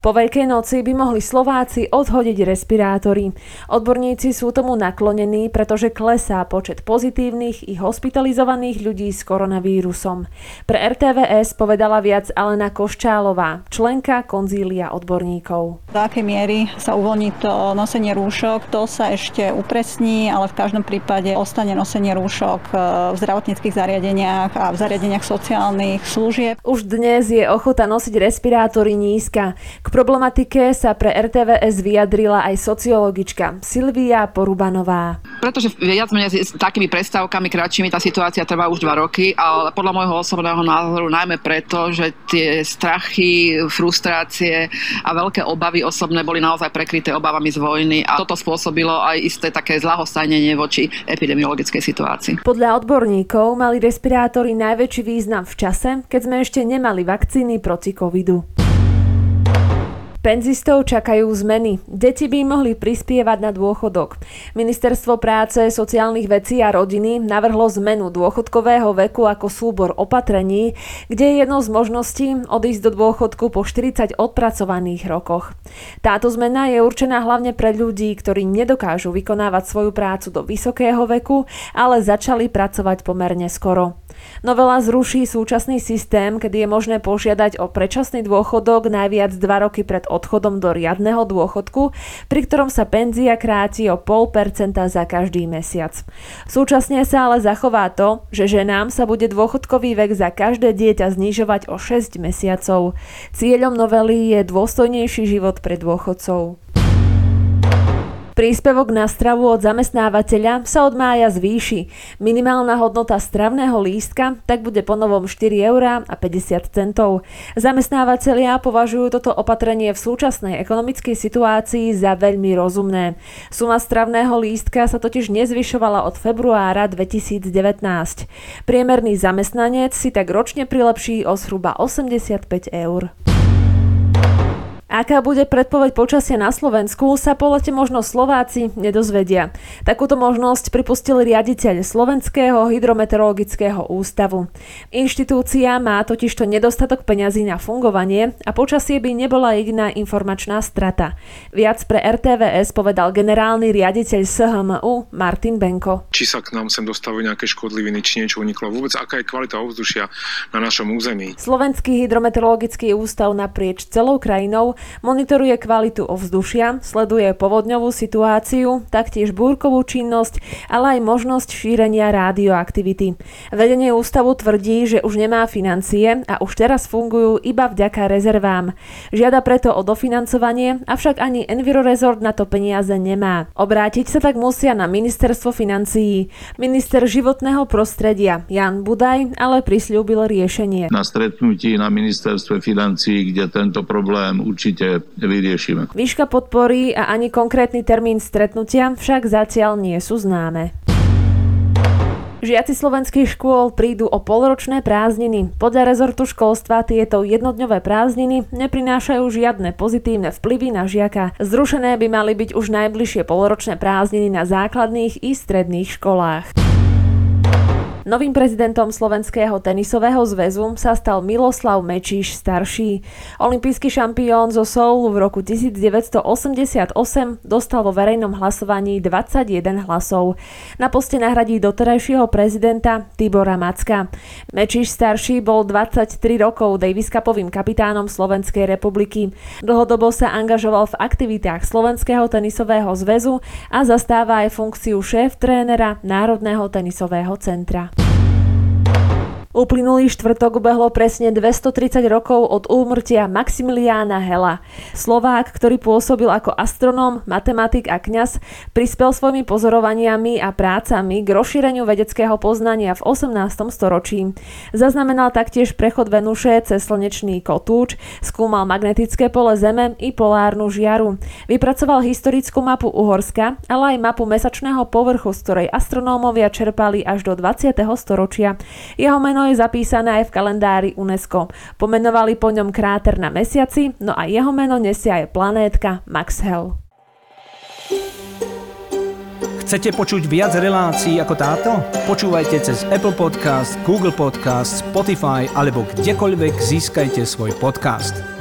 Po Veľkej noci by mohli Slováci odhodiť respirátory. Odborníci sú tomu naklonení, pretože klesá počet pozitívnych i hospitalizovaných ľudí s koronavírusom. Pre RTVS povedala viac Alena Koščálová, členka konzília odborníkov. Do akej miery sa uvoľní to nosenie rúšok, to sa ešte upresní, ale v každom prípade ostane nosenie rúšok v zdravotníckých zariadeniach a v zariadeniach sociálnych služieb. Už dnes je ochota nosiť respirátory nízka. K problematike sa pre RTVS vyjadrila aj sociologička Silvia Porubanová. Pretože viac menej s takými prestávkami kratšími tá situácia trvá už dva roky, ale podľa môjho osobného názoru najmä preto, že tie strachy, frustrácie a veľké obavy osobné boli naozaj prekryté obavami z vojny a toto spôsobilo aj isté také zlahostajnenie voči epidemiologickej situácii. Podľa odborníkov mali respirátory najväčší význam v čase, keď sme ešte nemali vakcíny proti covidu. Penzistov čakajú zmeny. Deti by mohli prispievať na dôchodok. Ministerstvo práce, sociálnych vecí a rodiny navrhlo zmenu dôchodkového veku ako súbor opatrení, kde je jednou z možností odísť do dôchodku po 40 odpracovaných rokoch. Táto zmena je určená hlavne pre ľudí, ktorí nedokážu vykonávať svoju prácu do vysokého veku, ale začali pracovať pomerne skoro. Novela zruší súčasný systém, kedy je možné požiadať o predčasný dôchodok najviac 2 roky pred odchodom do riadneho dôchodku, pri ktorom sa penzia kráti o 0,5% za každý mesiac. Súčasne sa ale zachová to, že ženám sa bude dôchodkový vek za každé dieťa znižovať o 6 mesiacov. Cieľom novely je dôstojnejší život pre dôchodcov. Príspevok na stravu od zamestnávateľa sa od mája zvýši. Minimálna hodnota stravného lístka tak bude ponovom 4 eur a 50 centov. Zamestnávateľia považujú toto opatrenie v súčasnej ekonomickej situácii za veľmi rozumné. Suma stravného lístka sa totiž nezvyšovala od februára 2019. Priemerný zamestnanec si tak ročne prilepší o zhruba 85 eur. Aká bude predpoveď počasia na Slovensku, sa po lete možno Slováci nedozvedia. Takúto možnosť pripustil riaditeľ Slovenského hydrometeorologického ústavu. Inštitúcia má totižto nedostatok peňazí na fungovanie a počasie by nebola jediná informačná strata. Viac pre RTVS povedal generálny riaditeľ SHMU Martin Benko. Či sa k nám sem dostavujú nejaké škodliviny, či niečo uniklo, vôbec aká je kvalita ovzdušia na našom území. Slovenský hydrometeorologický ústav naprieč celou krajinou monitoruje kvalitu ovzdušia, sleduje povodňovú situáciu, taktiež búrkovú činnosť, ale aj možnosť šírenia radioaktivity. Vedenie ústavu tvrdí, že už nemá financie a už teraz fungujú iba vďaka rezervám. Žiada preto o dofinancovanie, avšak ani Envirorezort na to peniaze nemá. Obrátiť sa tak musia na ministerstvo financií. Minister životného prostredia Jan Budaj ale prisľúbil riešenie. Na stretnutí na ministerstve financií, kde tento problém určite určite vyriešime. Výška podpory a ani konkrétny termín stretnutia však zatiaľ nie sú známe. Žiaci slovenských škôl prídu o polročné prázdniny. Podľa rezortu školstva tieto jednodňové prázdniny neprinášajú žiadne pozitívne vplyvy na žiaka. Zrušené by mali byť už najbližšie polročné prázdniny na základných i stredných školách. Novým prezidentom Slovenského tenisového zväzu sa stal Miloslav Mečíš starší. Olympijský šampión zo Soulu v roku 1988 dostal vo verejnom hlasovaní 21 hlasov. Na poste nahradí doterajšieho prezidenta Tibora Macka. Mečíš starší bol 23 rokov Davis Cupovým kapitánom Slovenskej republiky. Dlhodobo sa angažoval v aktivitách Slovenského tenisového zväzu a zastáva aj funkciu šéf trénera Národného tenisového centra. Uplynulý štvrtok ubehlo presne 230 rokov od úmrtia Maximiliána Hela. Slovák, ktorý pôsobil ako astronóm, matematik a kňaz, prispel svojimi pozorovaniami a prácami k rozšíreniu vedeckého poznania v 18. storočí. Zaznamenal taktiež prechod Venuše cez slnečný kotúč, skúmal magnetické pole Zeme i polárnu žiaru. Vypracoval historickú mapu Uhorska, ale aj mapu mesačného povrchu, z ktorej astronómovia čerpali až do 20. storočia. Jeho meno meno je zapísané aj v kalendári UNESCO. Pomenovali po ňom kráter na mesiaci, no a jeho meno nesie aj planétka Maxwell. Chcete počuť viac relácií ako táto? Počúvajte cez Apple Podcast, Google Podcast, Spotify alebo kdekoľvek získajte svoj podcast.